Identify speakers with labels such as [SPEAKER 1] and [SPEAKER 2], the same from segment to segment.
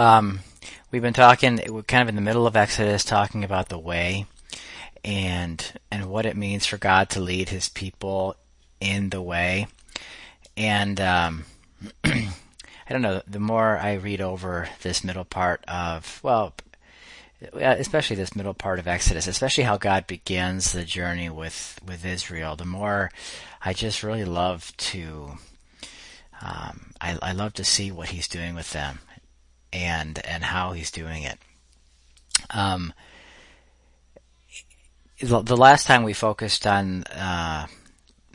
[SPEAKER 1] um, we've been talking, we're kind of in the middle of Exodus, talking about the way and and what it means for God to lead His people in the way. And um, I don't know. The more I read over this middle part of well, especially this middle part of Exodus, especially how God begins the journey with with Israel, the more I just really love to. Um, I, I love to see what He's doing with them, and and how He's doing it. Um, the last time we focused on uh,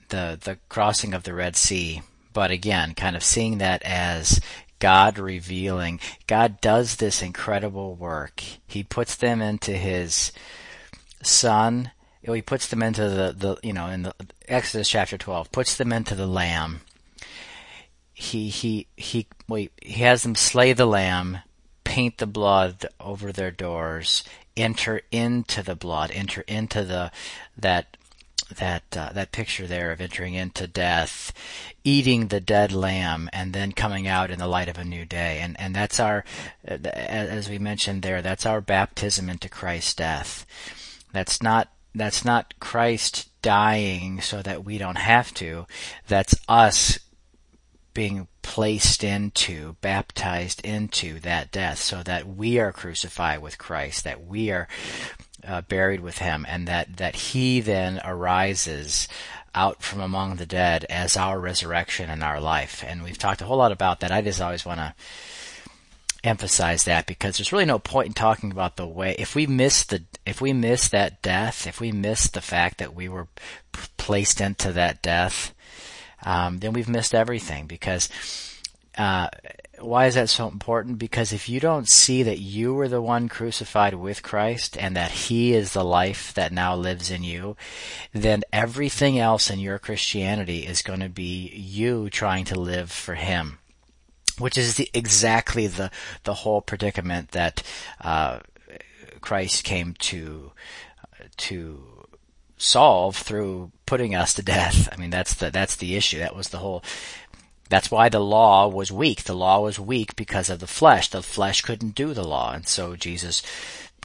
[SPEAKER 1] the the crossing of the Red Sea, but again, kind of seeing that as God revealing. God does this incredible work. He puts them into His Son. He puts them into the, the you know in the Exodus chapter twelve. Puts them into the Lamb. He he he wait. He has them slay the Lamb, paint the blood over their doors, enter into the blood, enter into the that that uh, that picture there of entering into death, eating the dead lamb, and then coming out in the light of a new day. And and that's our, as we mentioned there, that's our baptism into Christ's death. That's not that's not Christ dying so that we don't have to. That's us being placed into, baptized into that death so that we are crucified with Christ, that we are uh, buried with him, and that, that he then arises out from among the dead as our resurrection and our life. And we've talked a whole lot about that. I just always want to emphasize that because there's really no point in talking about the way if we miss the if we miss that death if we miss the fact that we were placed into that death um, then we've missed everything because uh, why is that so important? Because if you don't see that you were the one crucified with Christ and that He is the life that now lives in you, then everything else in your Christianity is going to be you trying to live for Him. Which is the, exactly the, the whole predicament that, uh, Christ came to, to solve through putting us to death. I mean, that's the, that's the issue. That was the whole, that's why the law was weak. The law was weak because of the flesh. The flesh couldn't do the law. And so Jesus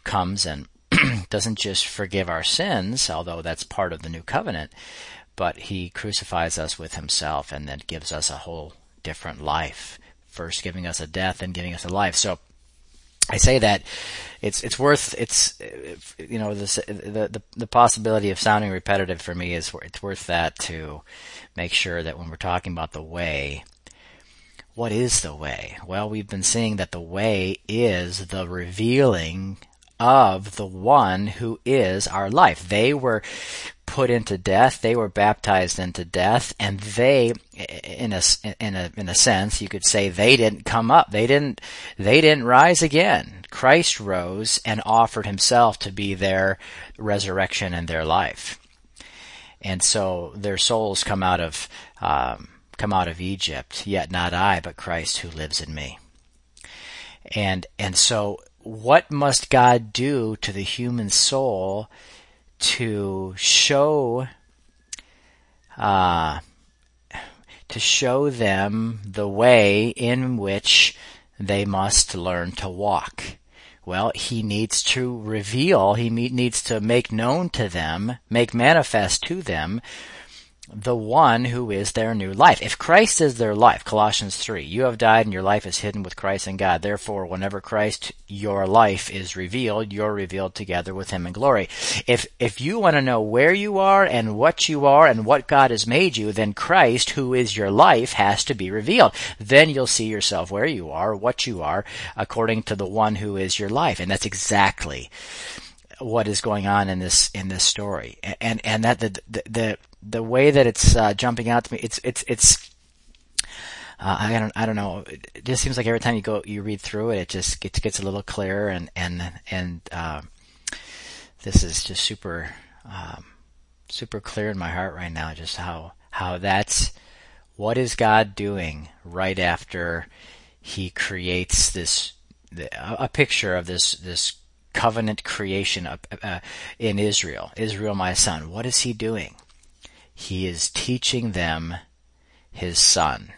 [SPEAKER 1] comes and doesn't just forgive our sins, although that's part of the new covenant, but he crucifies us with himself and then gives us a whole different life. First giving us a death and giving us a life. So I say that it's it's worth it's you know the the the possibility of sounding repetitive for me is it's worth that to make sure that when we're talking about the way what is the way? Well, we've been seeing that the way is the revealing of the one who is our life. They were put into death. They were baptized into death, and they, in a in a in a sense, you could say they didn't come up. They didn't they didn't rise again. Christ rose and offered Himself to be their resurrection and their life, and so their souls come out of um, come out of Egypt. Yet not I, but Christ who lives in me. And and so, what must God do to the human soul? to show uh, to show them the way in which they must learn to walk. Well, he needs to reveal, he needs to make known to them, make manifest to them the one who is their new life. If Christ is their life, Colossians 3, you have died and your life is hidden with Christ in God. Therefore, whenever Christ, your life is revealed, you're revealed together with him in glory. If, if you want to know where you are and what you are and what God has made you, then Christ, who is your life, has to be revealed. Then you'll see yourself where you are, what you are, according to the one who is your life. And that's exactly what is going on in this in this story, and and that the the the, the way that it's uh, jumping out to me, it's it's it's. Uh, I don't I don't know. It just seems like every time you go you read through it, it just gets gets a little clearer, and and and uh, this is just super um, super clear in my heart right now. Just how how that's what is God doing right after He creates this a picture of this this covenant creation uh, in Israel. Israel, my son. What is he doing? He is teaching them his son.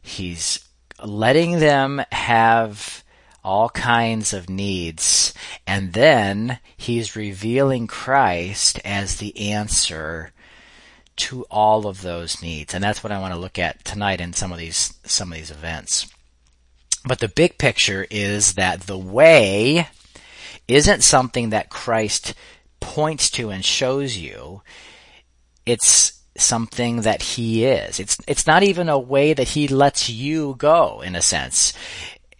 [SPEAKER 1] He's letting them have all kinds of needs. And then he's revealing Christ as the answer to all of those needs. And that's what I want to look at tonight in some of these, some of these events. But the big picture is that the way isn't something that Christ points to and shows you. It's something that he is. It's, it's not even a way that he lets you go in a sense.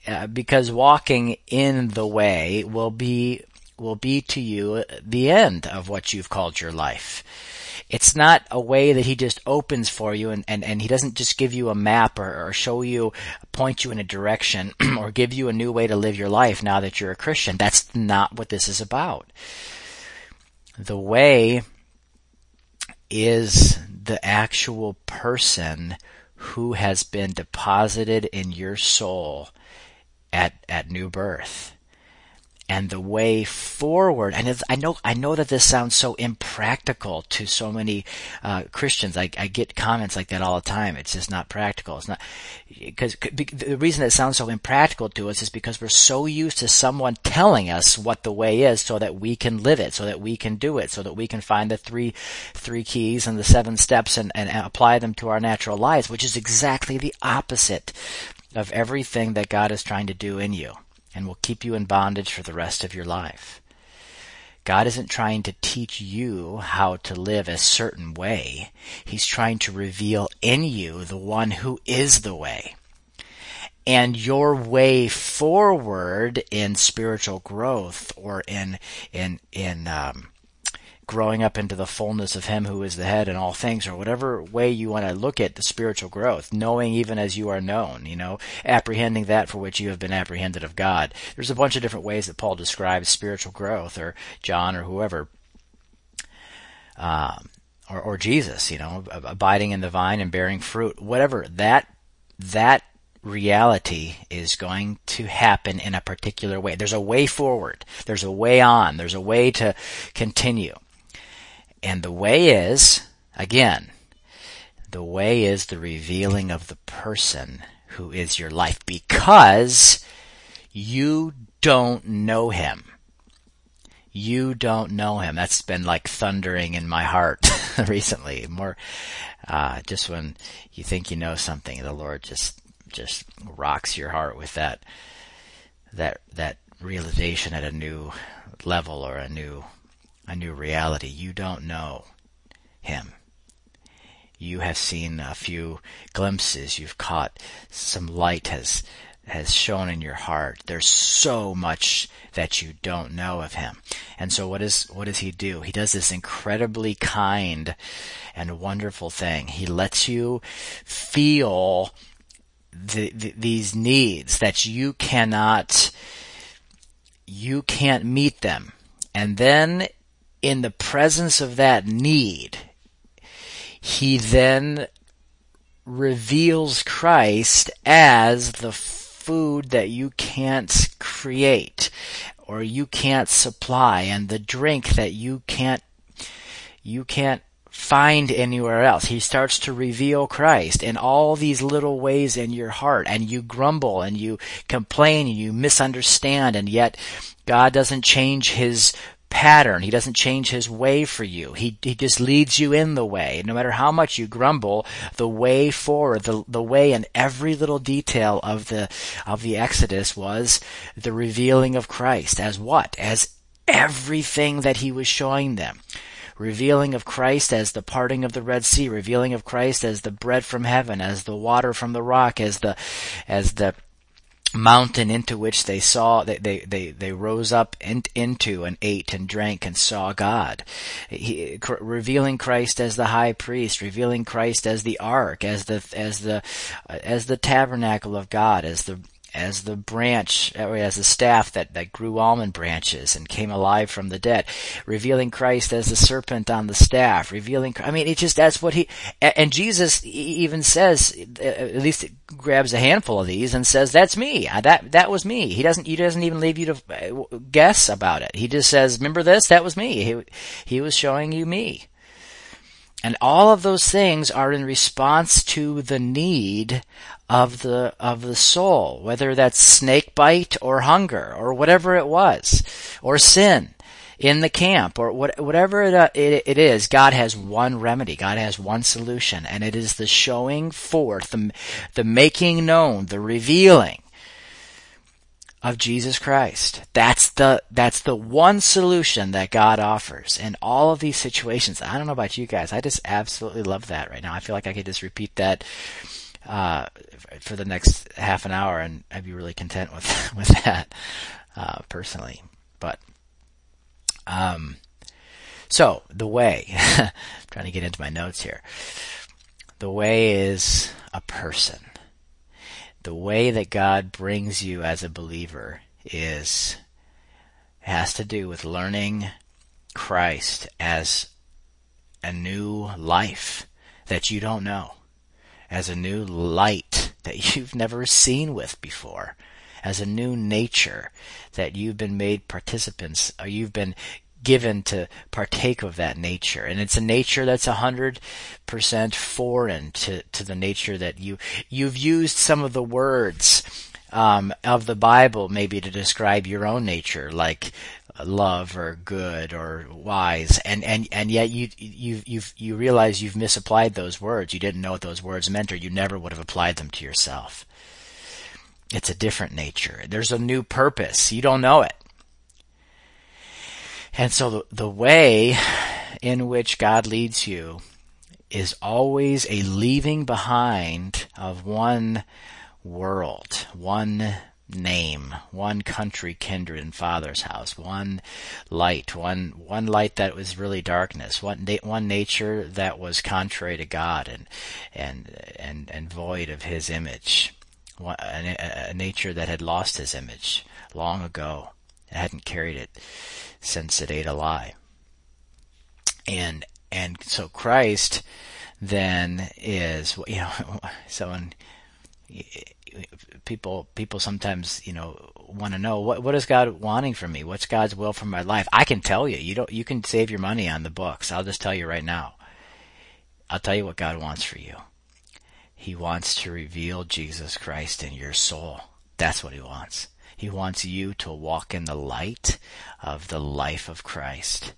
[SPEAKER 1] Uh, because walking in the way will be, will be to you the end of what you've called your life it's not a way that he just opens for you and, and, and he doesn't just give you a map or, or show you, point you in a direction or give you a new way to live your life now that you're a Christian. That's not what this is about. The way is the actual person who has been deposited in your soul at, at new birth and the way forward. And I know, I know that this sounds so impractical to so many uh, Christians. I, I, get comments like that all the time. It's just not practical. It's not because the reason it sounds so impractical to us is because we're so used to someone telling us what the way is, so that we can live it, so that we can do it, so that we can find the three three keys and the seven steps and, and apply them to our natural lives, which is exactly the opposite of everything that God is trying to do in you and will keep you in bondage for the rest of your life. God isn't trying to teach you how to live a certain way. He's trying to reveal in you the one who is the way. And your way forward in spiritual growth or in, in, in, um, growing up into the fullness of Him who is the head in all things, or whatever way you want to look at the spiritual growth, knowing even as you are known, you know, apprehending that for which you have been apprehended of God. There's a bunch of different ways that Paul describes spiritual growth, or John, or whoever. Um, or, or Jesus, you know, abiding in the vine and bearing fruit, whatever that, that reality is going to happen in a particular way. There's a way forward. There's a way on. There's a way to continue. And the way is, again, the way is the revealing of the person who is your life because you don't know him. You don't know him. That's been like thundering in my heart recently. More, uh, just when you think you know something, the Lord just, just rocks your heart with that, that, that realization at a new level or a new a new reality. You don't know him. You have seen a few glimpses. You've caught some light has has shown in your heart. There's so much that you don't know of him. And so what is what does he do? He does this incredibly kind and wonderful thing. He lets you feel the, the, these needs that you cannot you can't meet them. And then in the presence of that need, he then reveals Christ as the food that you can't create or you can't supply and the drink that you can't you can't find anywhere else. He starts to reveal Christ in all these little ways in your heart and you grumble and you complain and you misunderstand and yet God doesn't change his pattern. He doesn't change his way for you. He, he just leads you in the way. No matter how much you grumble, the way forward, the, the way in every little detail of the, of the Exodus was the revealing of Christ as what? As everything that he was showing them revealing of Christ as the parting of the Red Sea, revealing of Christ as the bread from heaven, as the water from the rock, as the, as the mountain into which they saw they they they, they rose up in, into and ate and drank and saw God. He, revealing Christ as the high priest revealing Christ as the ark as the as the as the tabernacle of God as the as the branch, uh, as the staff that, that grew almond branches and came alive from the dead, revealing Christ as the serpent on the staff, revealing, I mean, it just, that's what he, and Jesus even says, uh, at least grabs a handful of these and says, that's me, uh, that, that was me. He doesn't, he doesn't even leave you to guess about it. He just says, remember this? That was me. He, he was showing you me. And all of those things are in response to the need of the of the soul, whether that's snake bite or hunger or whatever it was, or sin in the camp or what, whatever it, uh, it, it is, God has one remedy. God has one solution, and it is the showing forth, the, the making known, the revealing of Jesus Christ. That's the, that's the one solution that God offers in all of these situations. I don't know about you guys. I just absolutely love that right now. I feel like I could just repeat that, uh, for the next half an hour and I'd be really content with, with that, uh, personally. But, um, so the way, I'm trying to get into my notes here. The way is a person the way that God brings you as a believer is has to do with learning Christ as a new life that you don't know, as a new light that you've never seen with before, as a new nature that you've been made participants, or you've been given to partake of that nature. And it's a nature that's a hundred percent foreign to, to the nature that you, you've used some of the words, um, of the Bible maybe to describe your own nature, like love or good or wise. And and and yet you you you you realize you've misapplied those words. You didn't know what those words meant or you never would have applied them to yourself. It's a different nature. There's a new purpose. You don't know it. And so the, the way in which God leads you is always a leaving behind of one world, one name, one country, kindred, and father's house, one light, one one light that was really darkness, one one nature that was contrary to God and and and and void of His image, a, a nature that had lost His image long ago, and hadn't carried it since it ate a lie. And and so Christ then is you know so when people people sometimes you know want to know what what is God wanting from me? What's God's will for my life? I can tell you. You don't you can save your money on the books. I'll just tell you right now. I'll tell you what God wants for you. He wants to reveal Jesus Christ in your soul. That's what he wants. He wants you to walk in the light of the life of Christ.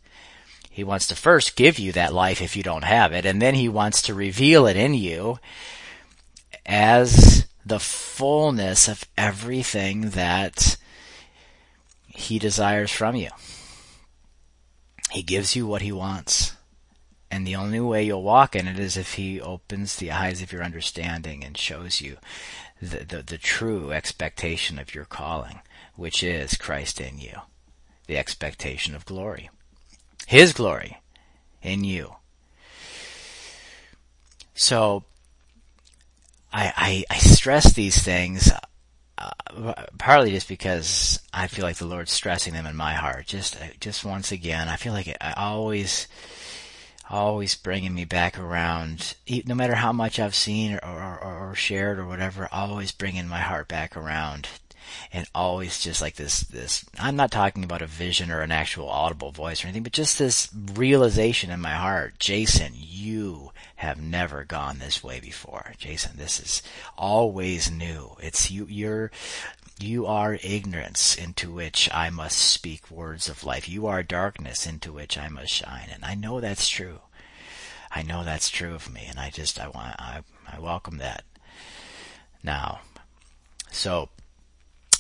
[SPEAKER 1] He wants to first give you that life if you don't have it, and then he wants to reveal it in you as the fullness of everything that he desires from you. He gives you what he wants. And the only way you'll walk in it is if he opens the eyes of your understanding and shows you the, the, the true expectation of your calling, which is Christ in you, the expectation of glory, His glory in you. So, I, I, I stress these things uh, partly just because I feel like the Lord's stressing them in my heart. Just, just once again, I feel like I always always bringing me back around. No matter how much I've seen or, or, or shared or whatever, always bringing my heart back around and always just like this this I'm not talking about a vision or an actual audible voice or anything but just this realization in my heart Jason you have never gone this way before Jason this is always new it's you you're you are ignorance into which I must speak words of life. You are darkness into which I must shine. And I know that's true. I know that's true of me. And I just, I want, I, I welcome that now. So,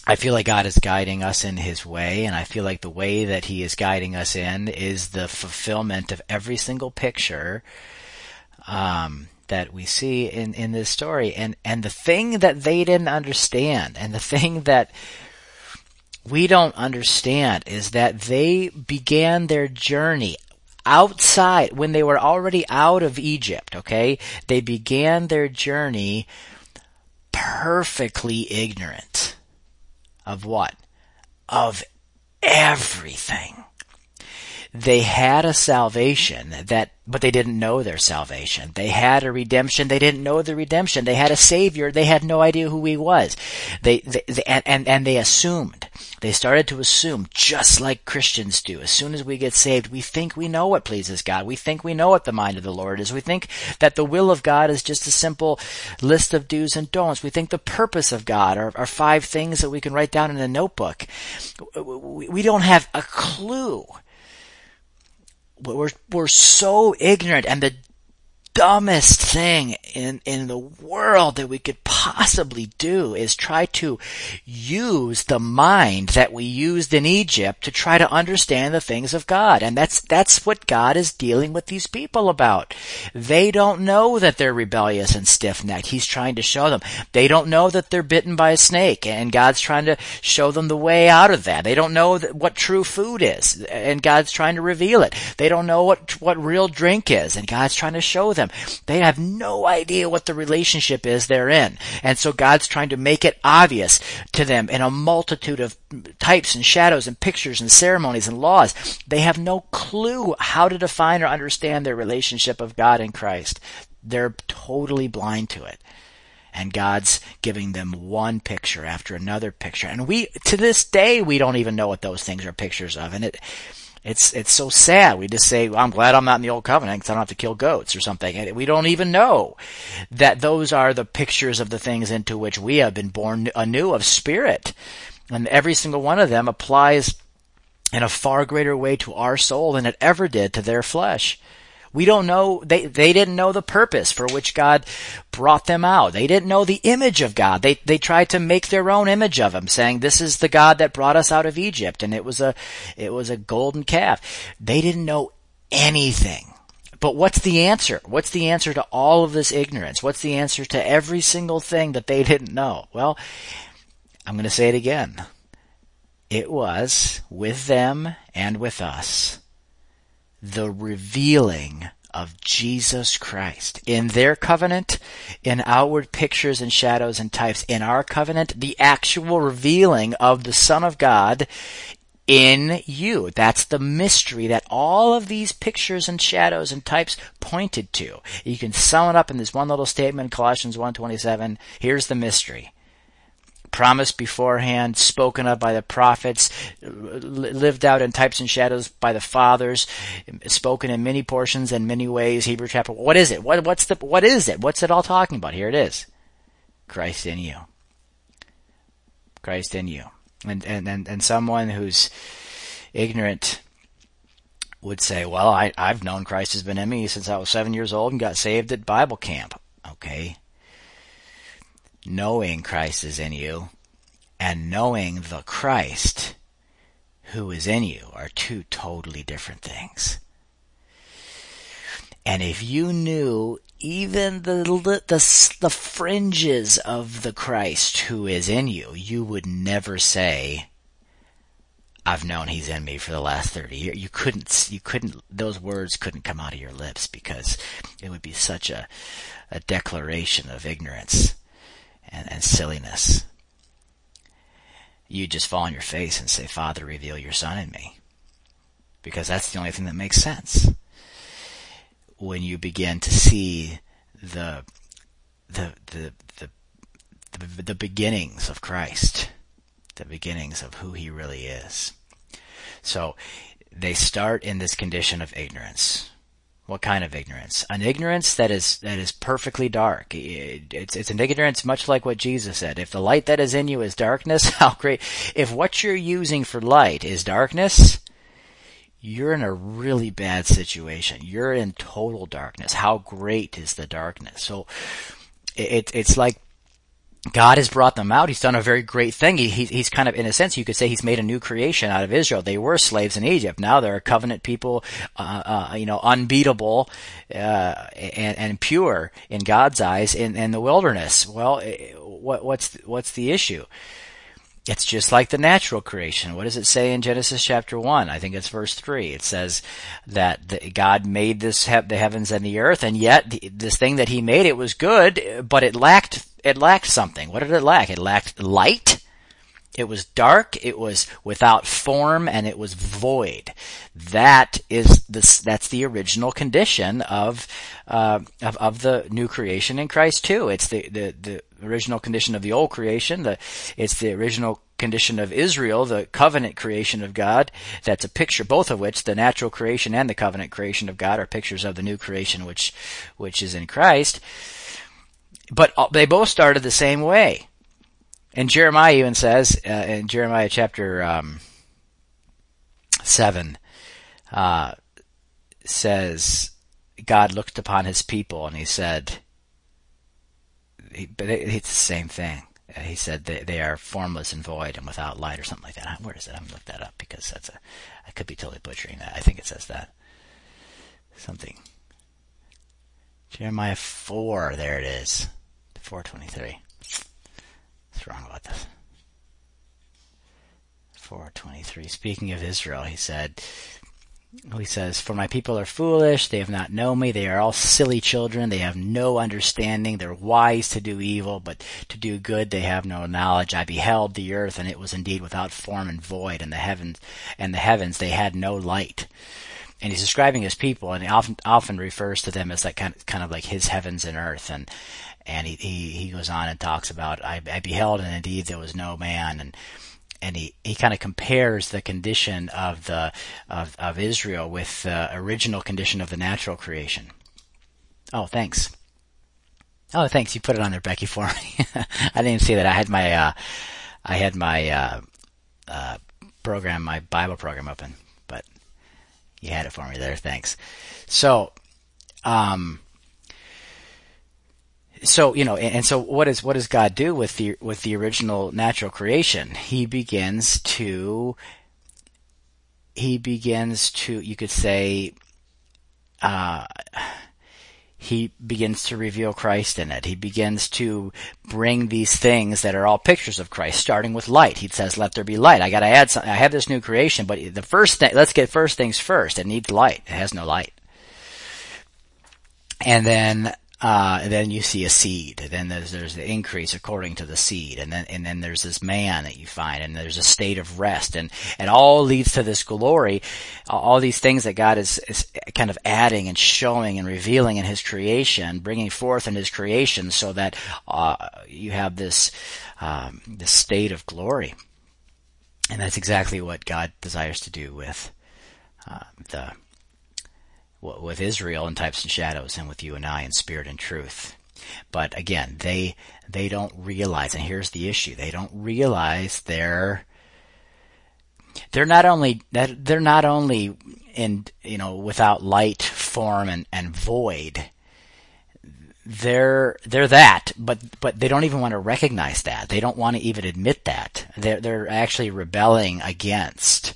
[SPEAKER 1] I feel like God is guiding us in His way, and I feel like the way that He is guiding us in is the fulfillment of every single picture um, that we see in, in this story. And, and the thing that they didn't understand and the thing that we don't understand is that they began their journey outside when they were already out of Egypt, okay? They began their journey perfectly ignorant of what? Of everything they had a salvation that, but they didn't know their salvation. They had a redemption. They didn't know the redemption. They had a savior. They had no idea who he was. They, they, they and, and, and they assumed. They started to assume, just like Christians do, as soon as we get saved, we think we know what pleases God. We think we know what the mind of the Lord is. We think that the will of God is just a simple list of do's and don'ts. We think the purpose of God are, are five things that we can write down in a notebook. We don't have a clue we're, we're so ignorant and the dumbest thing in, in the world that we could possibly do is try to use the mind that we used in Egypt to try to understand the things of God. And that's, that's what God is dealing with these people about. They don't know that they're rebellious and stiff-necked. He's trying to show them. They don't know that they're bitten by a snake and God's trying to show them the way out of that. They don't know that, what true food is and God's trying to reveal it. They don't know what, what real drink is and God's trying to show them them. They have no idea what the relationship is they're in. And so God's trying to make it obvious to them in a multitude of types and shadows and pictures and ceremonies and laws. They have no clue how to define or understand their relationship of God and Christ. They're totally blind to it and God's giving them one picture after another picture. And we, to this day, we don't even know what those things are pictures of. And it, it's it's so sad. We just say, well, "I'm glad I'm not in the old covenant because I don't have to kill goats or something." And we don't even know that those are the pictures of the things into which we have been born anew of spirit, and every single one of them applies in a far greater way to our soul than it ever did to their flesh. We don't know, they, they didn't know the purpose for which God brought them out. They didn't know the image of God. They, they tried to make their own image of Him, saying, this is the God that brought us out of Egypt, and it was a, it was a golden calf. They didn't know anything. But what's the answer? What's the answer to all of this ignorance? What's the answer to every single thing that they didn't know? Well, I'm going to say it again. It was with them and with us the revealing of Jesus Christ. In their covenant, in outward pictures and shadows and types, in our covenant, the actual revealing of the Son of God in you. That's the mystery that all of these pictures and shadows and types pointed to. You can sum it up in this one little statement, Colossians 1.27. Here's the mystery promised beforehand, spoken of by the prophets, lived out in types and shadows by the fathers, spoken in many portions and many ways. Hebrew chapter. What is it? What, what's the? What is it? What's it all talking about? Here it is. Christ in you. Christ in you. And and and, and someone who's ignorant would say, "Well, I I've known Christ has been in me since I was seven years old and got saved at Bible camp." Okay, knowing Christ is in you and knowing the Christ who is in you are two totally different things. And if you knew even the, the, the fringes of the Christ who is in you, you would never say, I've known he's in me for the last 30 years. You couldn't, you couldn't, those words couldn't come out of your lips because it would be such a, a declaration of ignorance and, and silliness. You just fall on your face and say, Father, reveal your Son in me. Because that's the only thing that makes sense. When you begin to see the, the, the, the, the, the beginnings of Christ, the beginnings of who he really is. So they start in this condition of ignorance. What kind of ignorance? An ignorance that is that is perfectly dark. It's it's an ignorance much like what Jesus said. If the light that is in you is darkness, how great! If what you're using for light is darkness, you're in a really bad situation. You're in total darkness. How great is the darkness? So it, it's like God has brought them out. He's done a very great thing. He, he, he's kind of, in a sense, you could say he's made a new creation out of Israel. They were slaves in Egypt. Now they're a covenant people, uh, uh, you know, unbeatable, uh, and, and pure in God's eyes in, in the wilderness. Well, eh, what, what's, what's the issue? It's just like the natural creation. What does it say in Genesis chapter 1? I think it's verse 3. It says that the, God made this, the heavens and the earth, and yet the, this thing that he made, it was good, but it lacked it lacked something. What did it lack? It lacked light. It was dark, it was without form, and it was void. That is this, that's the original condition of, uh, of, of the new creation in Christ too. It's the, the, the original condition of the old creation. The, it's the original condition of Israel, the covenant creation of God. That's a picture, both of which, the natural creation and the covenant creation of God, are pictures of the new creation, which, which is in Christ. But they both started the same way. And Jeremiah even says uh, in Jeremiah chapter um, seven, uh, says God looked upon His people and He said, he, but it's the same thing. He said they, they are formless and void and without light or something like that. Where is it? I'm gonna look that up because that's a I could be totally butchering that. I think it says that something. Jeremiah four. There it is. Four twenty three. What's wrong about this? 423. Speaking of Israel, he said, he says, For my people are foolish, they have not known me, they are all silly children, they have no understanding, they're wise to do evil, but to do good they have no knowledge. I beheld the earth, and it was indeed without form and void, and the heavens and the heavens they had no light. And he's describing his people, and he often often refers to them as like kind of, kind of like his heavens and earth, and and he, he, he goes on and talks about I, I beheld, and indeed there was no man, and and he, he kind of compares the condition of the of, of Israel with the original condition of the natural creation. Oh, thanks. Oh, thanks. You put it on there, Becky, for me. I didn't see that. I had my uh, I had my uh, uh, program, my Bible program open, but you had it for me there. Thanks. So, um, so you know, and, and so what is what does God do with the with the original natural creation? He begins to he begins to you could say uh, he begins to reveal Christ in it. He begins to bring these things that are all pictures of Christ, starting with light. He says, "Let there be light." I got to add something. I have this new creation, but the first thing, let's get first things first. It needs light. It has no light. And then uh, and then you see a seed. Then there's there's the increase according to the seed, and then and then there's this man that you find, and there's a state of rest, and it all leads to this glory. All these things that God is, is kind of adding and showing and revealing in His creation, bringing forth in His creation, so that uh, you have this um, this state of glory, and that's exactly what God desires to do with uh, the with Israel in types and shadows and with you and I in spirit and truth. But again, they, they don't realize, and here's the issue, they don't realize they're, they're not only, that they're not only in, you know, without light, form, and, and void, they're they're that, but but they don't even want to recognize that. They don't want to even admit that. They're they're actually rebelling against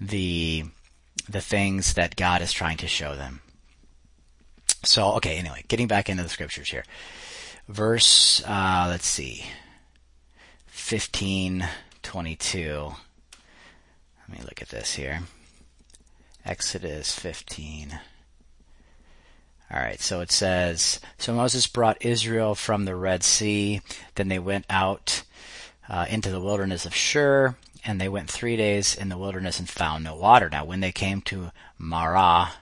[SPEAKER 1] the the things that God is trying to show them. So, okay, anyway, getting back into the scriptures here. Verse, uh, let's see, 15, 22. Let me look at this here. Exodus 15. Alright, so it says, So Moses brought Israel from the Red Sea, then they went out uh, into the wilderness of Shur, and they went three days in the wilderness and found no water. Now, when they came to Marah,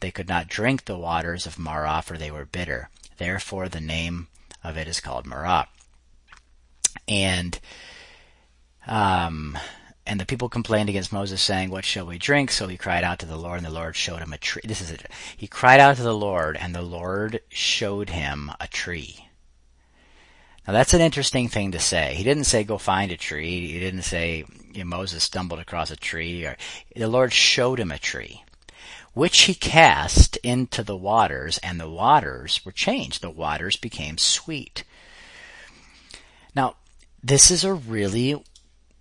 [SPEAKER 1] they could not drink the waters of Marah, for they were bitter. Therefore, the name of it is called Marah. And, um, and the people complained against Moses, saying, What shall we drink? So he cried out to the Lord, and the Lord showed him a tree. This is it. He cried out to the Lord, and the Lord showed him a tree. Now that's an interesting thing to say. He didn't say go find a tree. He didn't say you know, Moses stumbled across a tree or the Lord showed him a tree which he cast into the waters and the waters were changed. The waters became sweet. Now, this is a really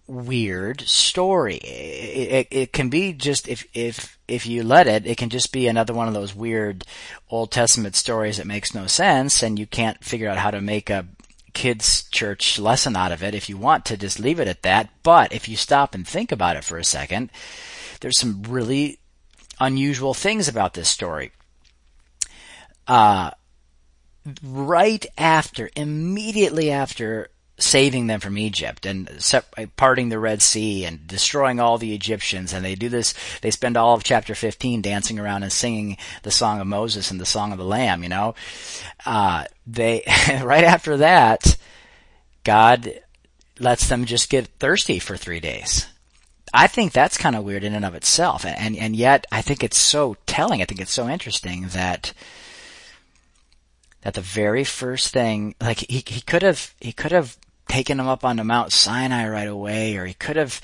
[SPEAKER 1] weird story. It, it, it, can be just if if if you let it, it can just be another one of those weird Old Testament stories that makes no sense, and you can't figure out how to make a kids church lesson out of it if you want to just leave it at that. But if you stop and think about it for a second, there's some really unusual things about this story. Uh, right after, immediately after saving them from Egypt and parting the Red Sea and destroying all the Egyptians. And they do this, they spend all of chapter 15 dancing around and singing the Song of Moses and the Song of the Lamb, you know. Uh, they, right after that, God lets them just get thirsty for three days. I think that's kind of weird in and of itself. And, and, and yet I think it's so telling. I think it's so interesting that, that the very first thing, like he, he could have, he could have taken him up onto Mount Sinai right away, or he could have,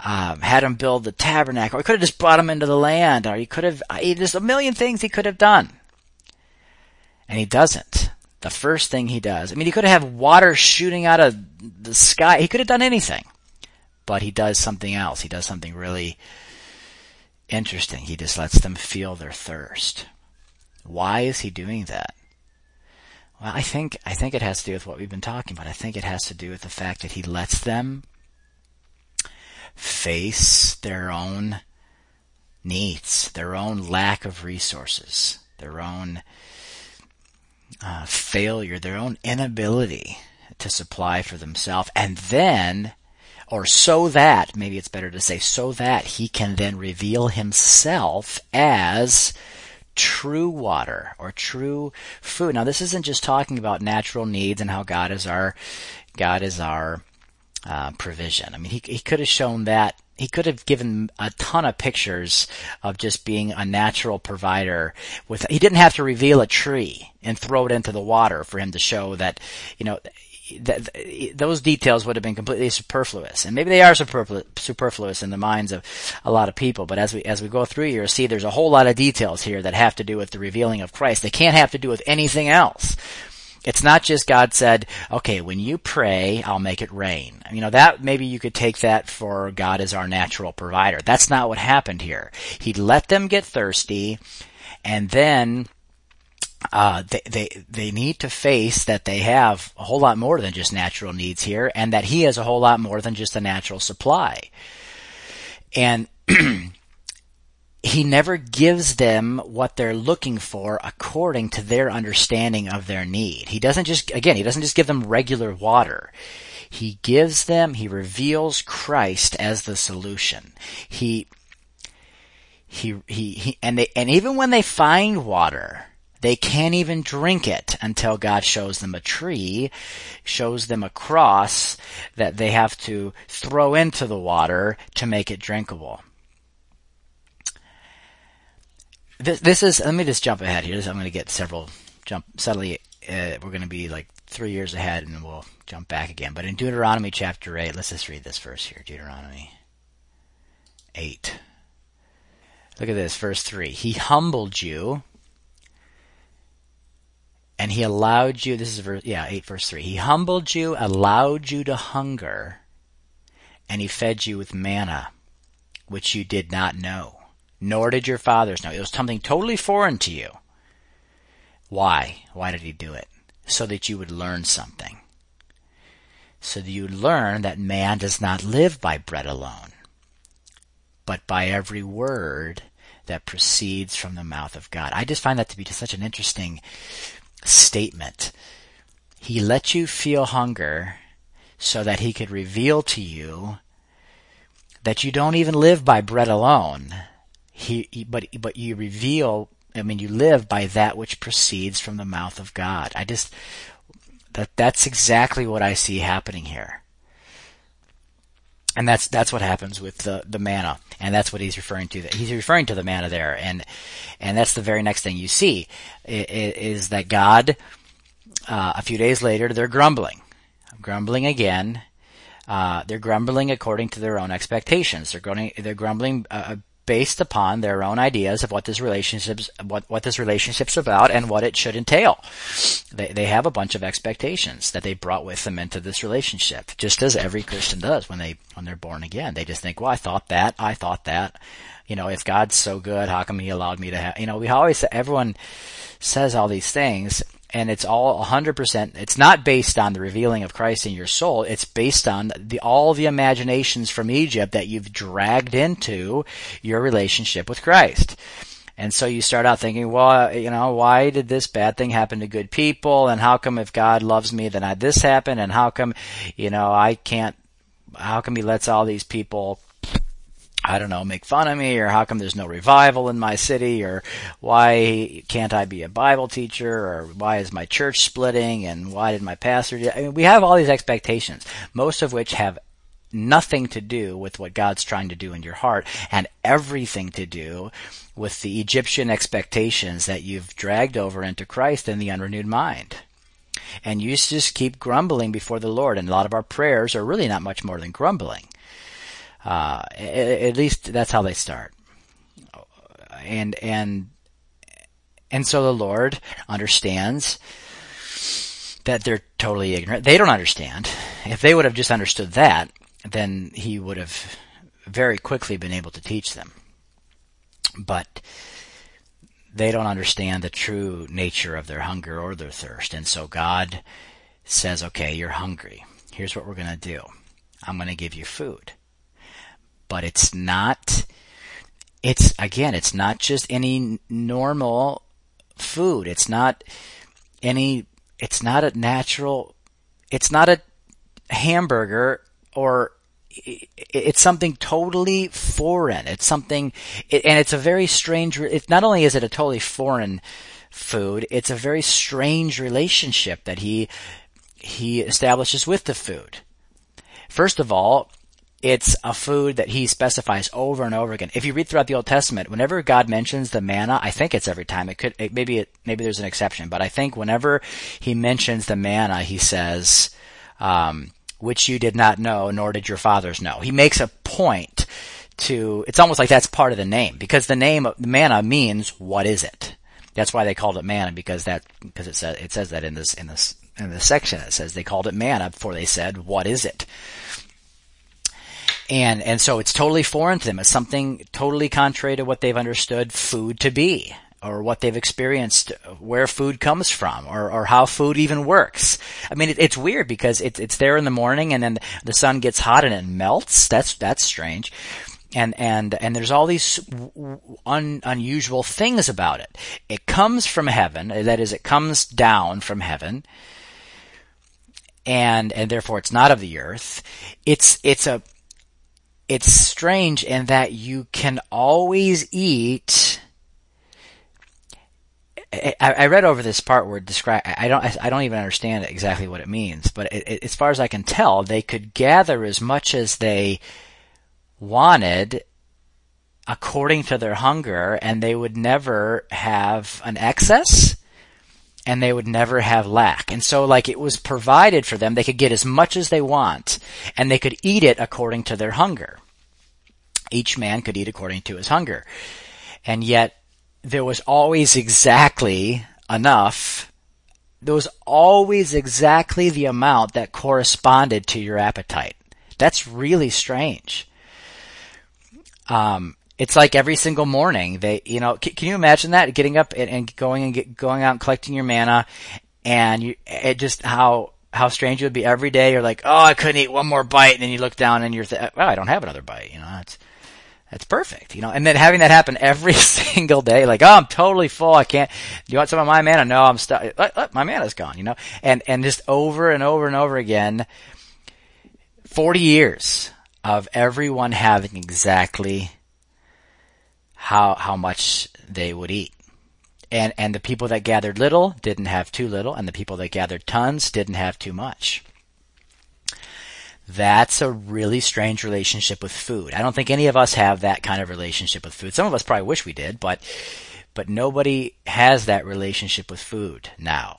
[SPEAKER 1] um, had him build the tabernacle, or he could have just brought him into the land, or he could have, there's a million things he could have done. And he doesn't. The first thing he does, I mean, he could have had water shooting out of the sky. He could have done anything but he does something else. He does something really interesting. He just lets them feel their thirst. Why is he doing that? Well, I think, I think it has to do with what we've been talking about. I think it has to do with the fact that he lets them face their own needs, their own lack of resources, their own uh, failure, their own inability to supply for themselves, and then or so that, maybe it's better to say, so that he can then reveal himself as true water or true food. Now this isn't just talking about natural needs and how God is our, God is our uh, provision. I mean, he, he could have shown that he could have given a ton of pictures of just being a natural provider with he didn't have to reveal a tree and throw it into the water for him to show that you know those details would have been completely superfluous, and maybe they are superfluous in the minds of a lot of people. But as we as we go through here, see there's a whole lot of details here that have to do with the revealing of Christ. They can't have to do with anything else. It's not just God said, okay, when you pray, I'll make it rain. You know, that maybe you could take that for God as our natural provider. That's not what happened here. He let them get thirsty and then uh, they, they, they need to face that they have a whole lot more than just natural needs here and that he has a whole lot more than just a natural supply. And he never gives them what they're looking for according to their understanding of their need. He doesn't just, again, he doesn't just give them regular water. He gives them, he reveals Christ as the solution. He, he, he, he and they, and even when they find water, they can't even drink it until God shows them a tree, shows them a cross that they have to throw into the water to make it drinkable. This, this is, let me just jump ahead here. I'm going to get several jump, suddenly, uh, we're going to be like three years ahead and we'll jump back again. But in Deuteronomy chapter 8, let's just read this verse here. Deuteronomy 8. Look at this, verse 3. He humbled you and he allowed you, this is verse, yeah, 8 verse 3. He humbled you, allowed you to hunger, and he fed you with manna, which you did not know, nor did your fathers know. It was something totally foreign to you. Why? Why did he do it? So that you would learn something. So that you learn that man does not live by bread alone, but by every word that proceeds from the mouth of God. I just find that to be such an interesting statement. He let you feel hunger so that he could reveal to you that you don't even live by bread alone. He, but but you reveal I mean you live by that which proceeds from the mouth of God. I just that that's exactly what I see happening here. And that's that's what happens with the the manna, and that's what he's referring to. He's referring to the manna there, and and that's the very next thing you see is that God. Uh, a few days later, they're grumbling, grumbling again. Uh, they're grumbling according to their own expectations. They're grumbling. They're grumbling uh, based upon their own ideas of what this relationship's what, what this relationship's about and what it should entail. They they have a bunch of expectations that they brought with them into this relationship, just as every Christian does when they when they're born again. They just think, well, I thought that, I thought that. You know, if God's so good, how come He allowed me to have? You know, we always everyone says all these things, and it's all 100%, it's not based on the revealing of Christ in your soul, it's based on the, all the imaginations from Egypt that you've dragged into your relationship with Christ. And so you start out thinking, well, uh, you know, why did this bad thing happen to good people? And how come if God loves me, then I, this happened? And how come, you know, I can't, how come he lets all these people I don't know, make fun of me or how come there's no revival in my city or why can't I be a Bible teacher or why is my church splitting and why did my pastor I mean, we have all these expectations, most of which have nothing to do with what God's trying to do in your heart and everything to do with the Egyptian expectations that you've dragged over into Christ and the unrenewed mind. And you just keep grumbling before the Lord and a lot of our prayers are really not much more than grumbling. Uh, at least that's how they start. And, and, and so the Lord understands that they're totally ignorant. They don't understand. If they would have just understood that, then he would have very quickly been able to teach them. But they don't understand the true nature of their hunger or their thirst. And so God says, okay, you're hungry. Here's what we're going to do. I'm going to give you food but it's not, it's, again, it's not just any normal food. It's not any, it's not a natural, it's not a hamburger or it's something totally foreign. It's something, and it's a very strange, it's not only is it a totally foreign food, it's a very strange relationship that he, he establishes with the food. First of all, it's a food that he specifies over and over again. If you read throughout the Old Testament, whenever God mentions the manna, I think it's every time. It could it, maybe it, maybe there's an exception, but I think whenever he mentions the manna, he says, um, "Which you did not know, nor did your fathers know." He makes a point to. It's almost like that's part of the name because the name of the manna means what is it. That's why they called it manna because that because it says it says that in this in this in this section it says they called it manna before they said what is it and and so it's totally foreign to them. It's something totally contrary to what they've understood food to be, or what they've experienced, where food comes from, or or how food even works. I mean, it, it's weird because it's it's there in the morning, and then the sun gets hot and it melts. That's that's strange. And and and there's all these un, unusual things about it. It comes from heaven. That is, it comes down from heaven and and therefore it's not of the earth. It's it's a it's strange in that you can always eat. I, I read over this part where it describe. I don't. I don't even understand exactly what it means, but it, it, as far as I can tell, they could gather as much as they wanted according to their hunger, and they would never have an excess and they would never have lack. And so like it was provided for them. They could get as much as they want and they could eat it according to their hunger. Each man could eat according to his hunger. And yet there was always exactly enough. There was always exactly the amount that corresponded to your appetite. That's really strange. Um, it's like every single morning they, you know, can, can you imagine that getting up and, and going and get, going out and collecting your manna and you, it just how, how strange it would be every day. You're like, oh, I couldn't eat one more bite. And then you look down and you're, th- well, I don't have another bite. You know, it's, that's perfect, you know. And then having that happen every single day, like, oh, I'm totally full. I can't. Do you want some of my manna? No, I'm stuck. Uh, uh, my manna's gone, you know. And and just over and over and over again, forty years of everyone having exactly how how much they would eat. And and the people that gathered little didn't have too little, and the people that gathered tons didn't have too much. That's a really strange relationship with food. I don't think any of us have that kind of relationship with food. Some of us probably wish we did, but but nobody has that relationship with food now.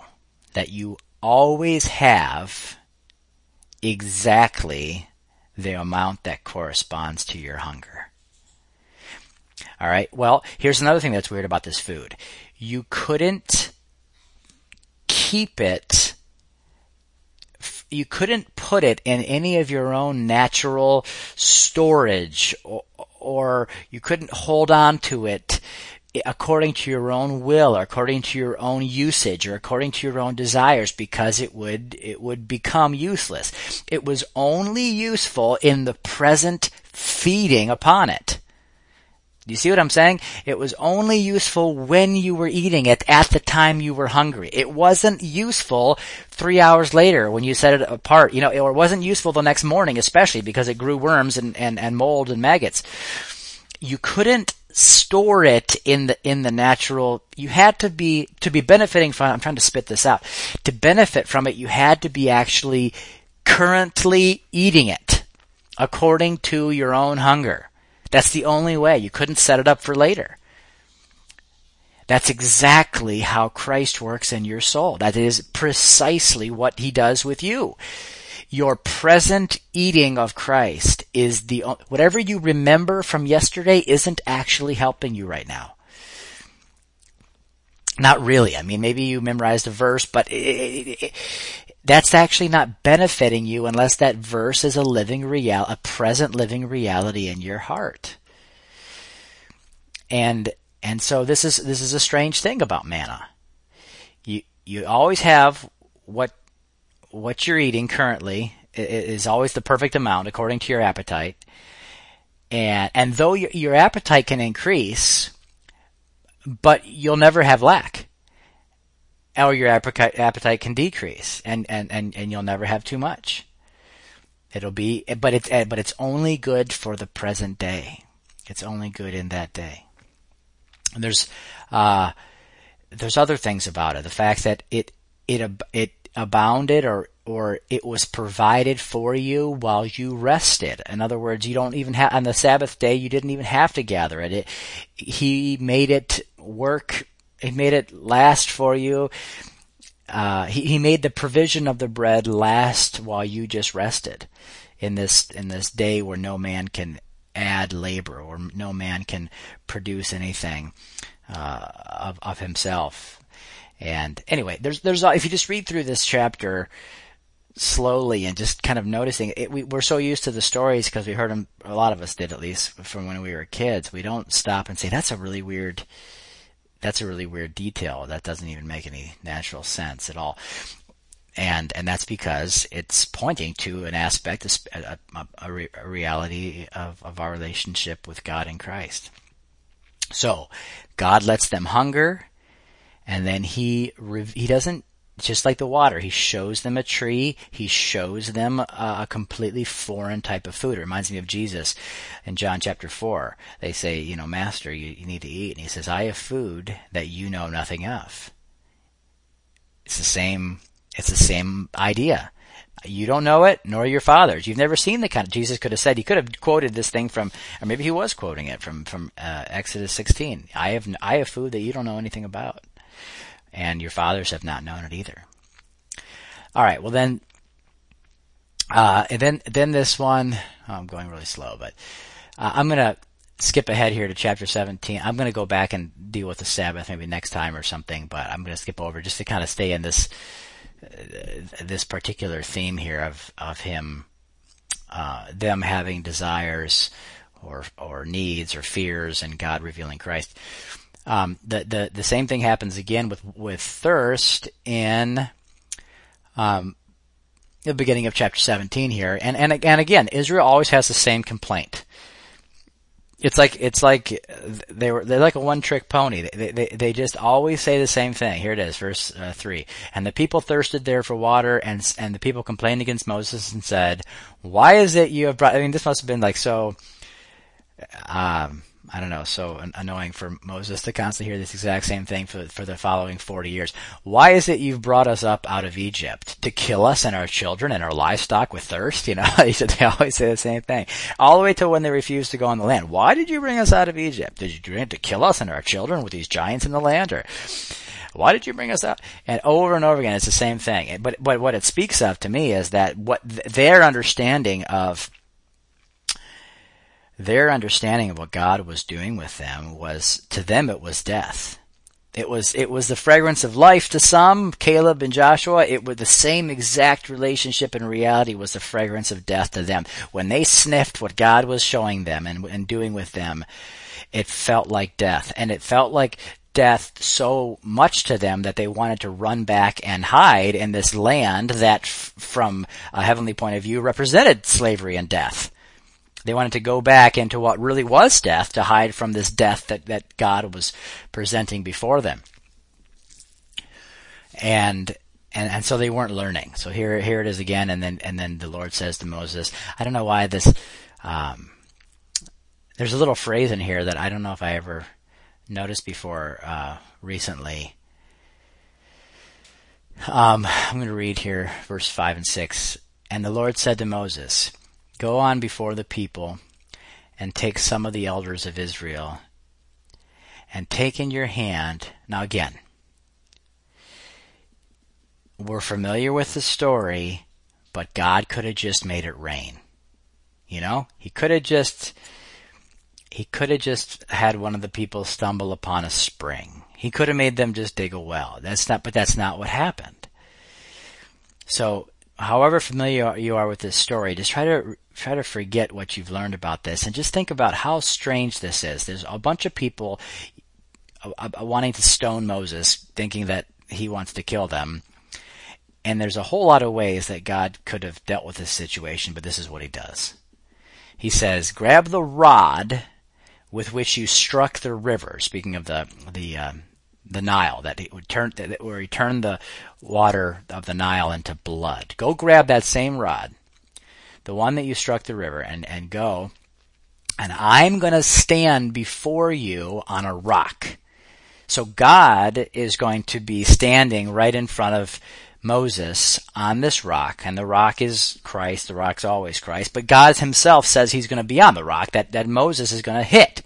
[SPEAKER 1] That you always have exactly the amount that corresponds to your hunger. All right. Well, here's another thing that's weird about this food. You couldn't keep it you couldn't put it in any of your own natural storage or, or you couldn't hold on to it according to your own will or according to your own usage or according to your own desires because it would it would become useless. It was only useful in the present feeding upon it You see what I'm saying? It was only useful when you were eating it at the time you were hungry. It wasn't useful three hours later when you set it apart. You know, it wasn't useful the next morning, especially because it grew worms and, and, and mold and maggots. You couldn't store it in the in the natural you had to be to be benefiting from I'm trying to spit this out to benefit from it you had to be actually currently eating it according to your own hunger that's the only way. You couldn't set it up for later. That's exactly how Christ works in your soul. That is precisely what he does with you. Your present eating of Christ is the, whatever you remember from yesterday isn't actually helping you right now. Not really. I mean, maybe you memorized a verse, but it, it, that's actually not benefiting you unless that verse is a living real, a present living reality in your heart. And, and so this is, this is a strange thing about manna. You, you always have what, what you're eating currently is always the perfect amount according to your appetite. And, and though your, your appetite can increase, but you'll never have lack or your appetite, appetite can decrease and, and, and, and you'll never have too much. It'll be, but it's, but it's only good for the present day. It's only good in that day. And there's, uh, there's other things about it. The fact that it, it, it abounded or, or it was provided for you while you rested. In other words, you don't even have, on the Sabbath day, you didn't even have to gather it. it he made it work he made it last for you. Uh, he, he made the provision of the bread last while you just rested in this, in this day where no man can add labor or no man can produce anything, uh, of, of himself. And anyway, there's, there's, if you just read through this chapter, slowly and just kind of noticing it. We, we're so used to the stories because we heard them, a lot of us did at least from when we were kids. We don't stop and say, that's a really weird that's a really weird detail. That doesn't even make any natural sense at all. And, and that's because it's pointing to an aspect, a, a, a, reality of, of our relationship with God in Christ. So, God lets them hunger, and then He, He doesn't just like the water, he shows them a tree. He shows them a, completely foreign type of food. It reminds me of Jesus in John chapter 4. They say, you know, Master, you, you need to eat. And he says, I have food that you know nothing of. It's the same, it's the same idea. You don't know it, nor your fathers. You've never seen the kind of, Jesus could have said, he could have quoted this thing from, or maybe he was quoting it from, from, uh, Exodus 16. I have, I have food that you don't know anything about and your fathers have not known it either. All right, well then, uh, and then then this one, oh, I'm going really slow, but uh, I'm gonna skip ahead here to chapter 17. I'm gonna go back and deal with the Sabbath maybe next time or something, but I'm gonna skip over just to kind of stay in this uh, this particular theme here of of him, uh, them having desires or or needs or fears, and God revealing Christ. Um, the, the, the same thing happens again with, with thirst in, um, the beginning of chapter 17 here. And, and, and again, Israel always has the same complaint. It's like, it's like they were, they're like a one trick pony. They, they, they just always say the same thing. Here it is, verse uh, three. And the people thirsted there for water and, and the people complained against Moses and said, why is it you have brought, I mean, this must have been like so, um, I don't know, so annoying for Moses to constantly hear this exact same thing for, for the following 40 years. Why is it you've brought us up out of Egypt? To kill us and our children and our livestock with thirst? You know, he they always say the same thing. All the way to when they refused to go on the land. Why did you bring us out of Egypt? Did you bring it to kill us and our children with these giants in the land or? Why did you bring us out? And over and over again, it's the same thing. But, but what it speaks of to me is that what their understanding of their understanding of what God was doing with them was, to them it was death. It was, it was the fragrance of life to some, Caleb and Joshua. It was the same exact relationship in reality was the fragrance of death to them. When they sniffed what God was showing them and, and doing with them, it felt like death. And it felt like death so much to them that they wanted to run back and hide in this land that f- from a heavenly point of view represented slavery and death They wanted to go back into what really was death to hide from this death that, that God was presenting before them. And and and so they weren't learning. So here here it is again, and then and then the Lord says to Moses, I don't know why this. Um, there's a little phrase in here that I don't know if I ever noticed before uh, recently. Um, I'm going to read here verse five and six. And the Lord said to Moses, Go on before the people, and take some of the elders of Israel, and take in your hand. Now again, we're familiar with the story, but God could have just made it rain. You know, he could have just he could have just had one of the people stumble upon a spring. He could have made them just dig a well. That's not but that's not what happened. So, however familiar you are with this story, just try to try to forget what you've learned about this and just think about how strange this is. There's a bunch of people uh, uh, wanting to stone Moses, thinking that he wants to kill them. And there's a whole lot of ways that God could have dealt with this situation, but this is what he does. He says, grab the rod with which you struck the river, speaking of the, the, uh, the Nile, that he would turn, that, where he turned the water of the Nile into blood. Go grab that same rod, the one that you struck the river, and, and go, and I'm gonna stand before you on a rock. So God is going to be standing right in front of Moses on this rock, and the rock is Christ, the rock's always Christ, but God himself says he's going to be on the rock that, that Moses is going to hit.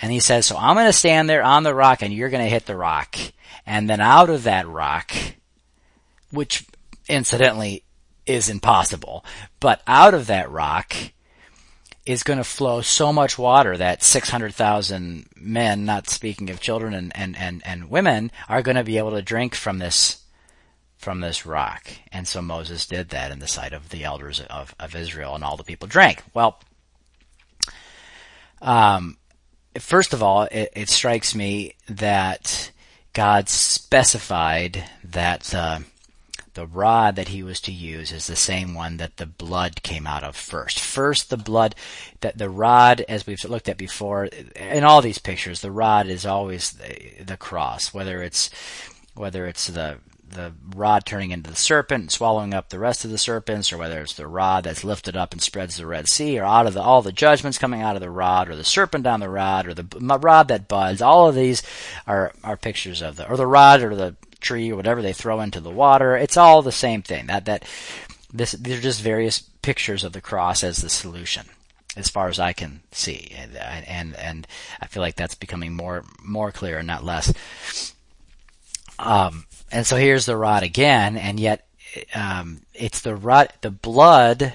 [SPEAKER 1] And he says, so I'm going to stand there on the rock and you're going to hit the rock. And then out of that rock, which incidentally is impossible, but out of that rock is going to flow so much water that 600,000 men, not speaking of children and, and, and, and women, are going to be able to drink from this from this rock. And so Moses did that in the sight of the elders of, of Israel, and all the people drank. Well, um, first of all, it, it strikes me that God specified that the the rod that he was to use is the same one that the blood came out of first. First, the blood, that the rod, as we've looked at before, in all these pictures, the rod is always the, the cross, whether it's whether it's the the rod turning into the serpent and swallowing up the rest of the serpents, or whether it's the rod that's lifted up and spreads the Red Sea, or out of the, all the judgments coming out of the rod, or the serpent on the rod, or the rod that buds. All of these are are pictures of the or the rod or the tree or whatever they throw into the water. It's all the same thing. That that this these are just various pictures of the cross as the solution as far as I can see, and and, and I feel like that's becoming more more clear and not less. Um, and so here's the rod again, and yet um, it's the rod, the blood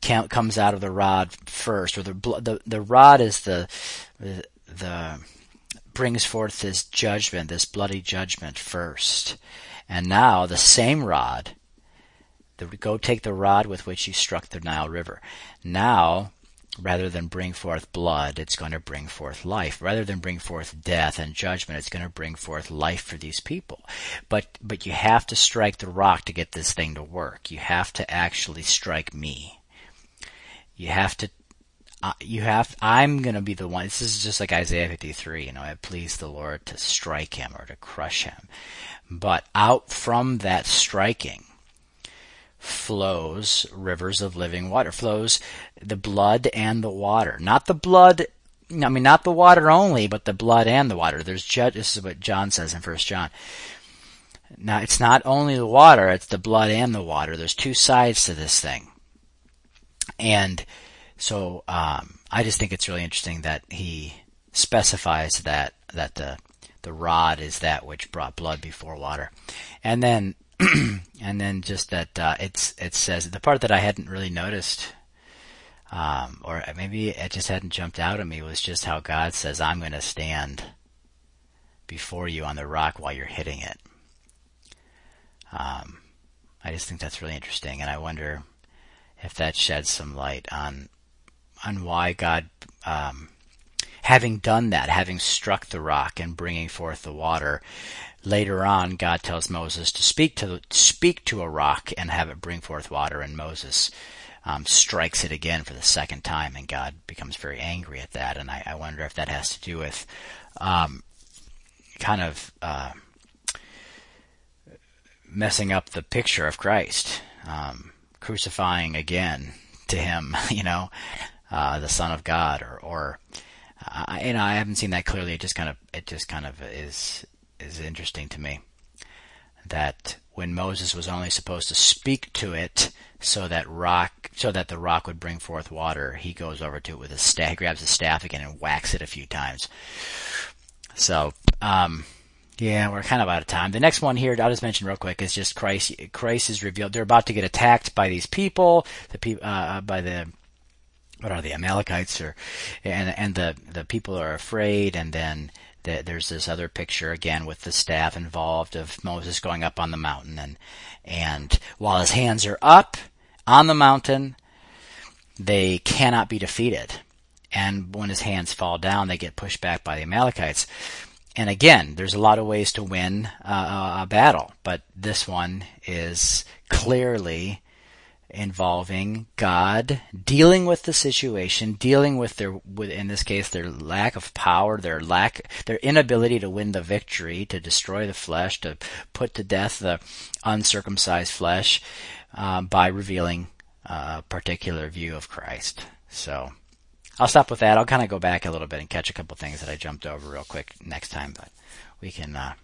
[SPEAKER 1] comes out of the rod first, or the the the rod is the the brings forth this judgment, this bloody judgment first, and now the same rod. The, go take the rod with which you struck the Nile River. Now rather than bring forth blood, it's going to bring forth life. Rather than bring forth death and judgment, it's going to bring forth life for these people. But, but you have to strike the rock to get this thing to work. You have to actually strike me. You have to, you have, I'm going to be the one, this is just like Isaiah 53, you know, I please the Lord to strike him or to crush him. But out from that striking, flows rivers of living water. Flows the blood and the water. Not the blood, I mean, not the water only, but the blood and the water. There's judge, this is what John says in First John. Now, it's not only the water, it's the blood and the water. There's two sides to this thing. And so, um, I just think it's really interesting that he specifies that, that the, the rod is that which brought blood before water. And then and then just that uh, it's it says the part that I hadn't really noticed, um, or maybe it just hadn't jumped out at me was just how God says, "I'm going to stand before you on the rock while you're hitting it." Um, I just think that's really interesting, and I wonder if that sheds some light on on why God, um, having done that, having struck the rock and bringing forth the water, Later on, God tells Moses to speak to speak to a rock and have it bring forth water, and Moses um, strikes it again for the second time, and God becomes very angry at that. And I, I wonder if that has to do with um, kind of uh, messing up the picture of Christ, um, crucifying again to him, you know, uh, the Son of God, or, or uh, you know, I haven't seen that clearly. It just kind of, it just kind of is is interesting to me that when Moses was only supposed to speak to it so that rock so that the rock would bring forth water, he goes over to it with a staff, grabs the staff again and whacks it a few times. So, um, yeah, we're kind of out of time. The next one here, I'll just mention real quick, is just Christ. Christ is revealed. They're about to get attacked by these people, the people, uh, by the what are the Amalekites, or and and the the people are afraid, and then the, there's this other picture again with the staff involved of Moses going up on the mountain, and and while his hands are up on the mountain, they cannot be defeated, and when his hands fall down, they get pushed back by the Amalekites. And again, there's a lot of ways to win uh, a battle, but this one is clearly involving God dealing with the situation, dealing with their, with, in this case, their lack of power, their lack, their inability to win the victory, to destroy the flesh, to put to death the uncircumcised flesh, uh, by revealing a particular view of Christ. So, I'll stop with that. I'll kind of go back a little bit and catch a couple things that I jumped over real quick next time, but we can, uh,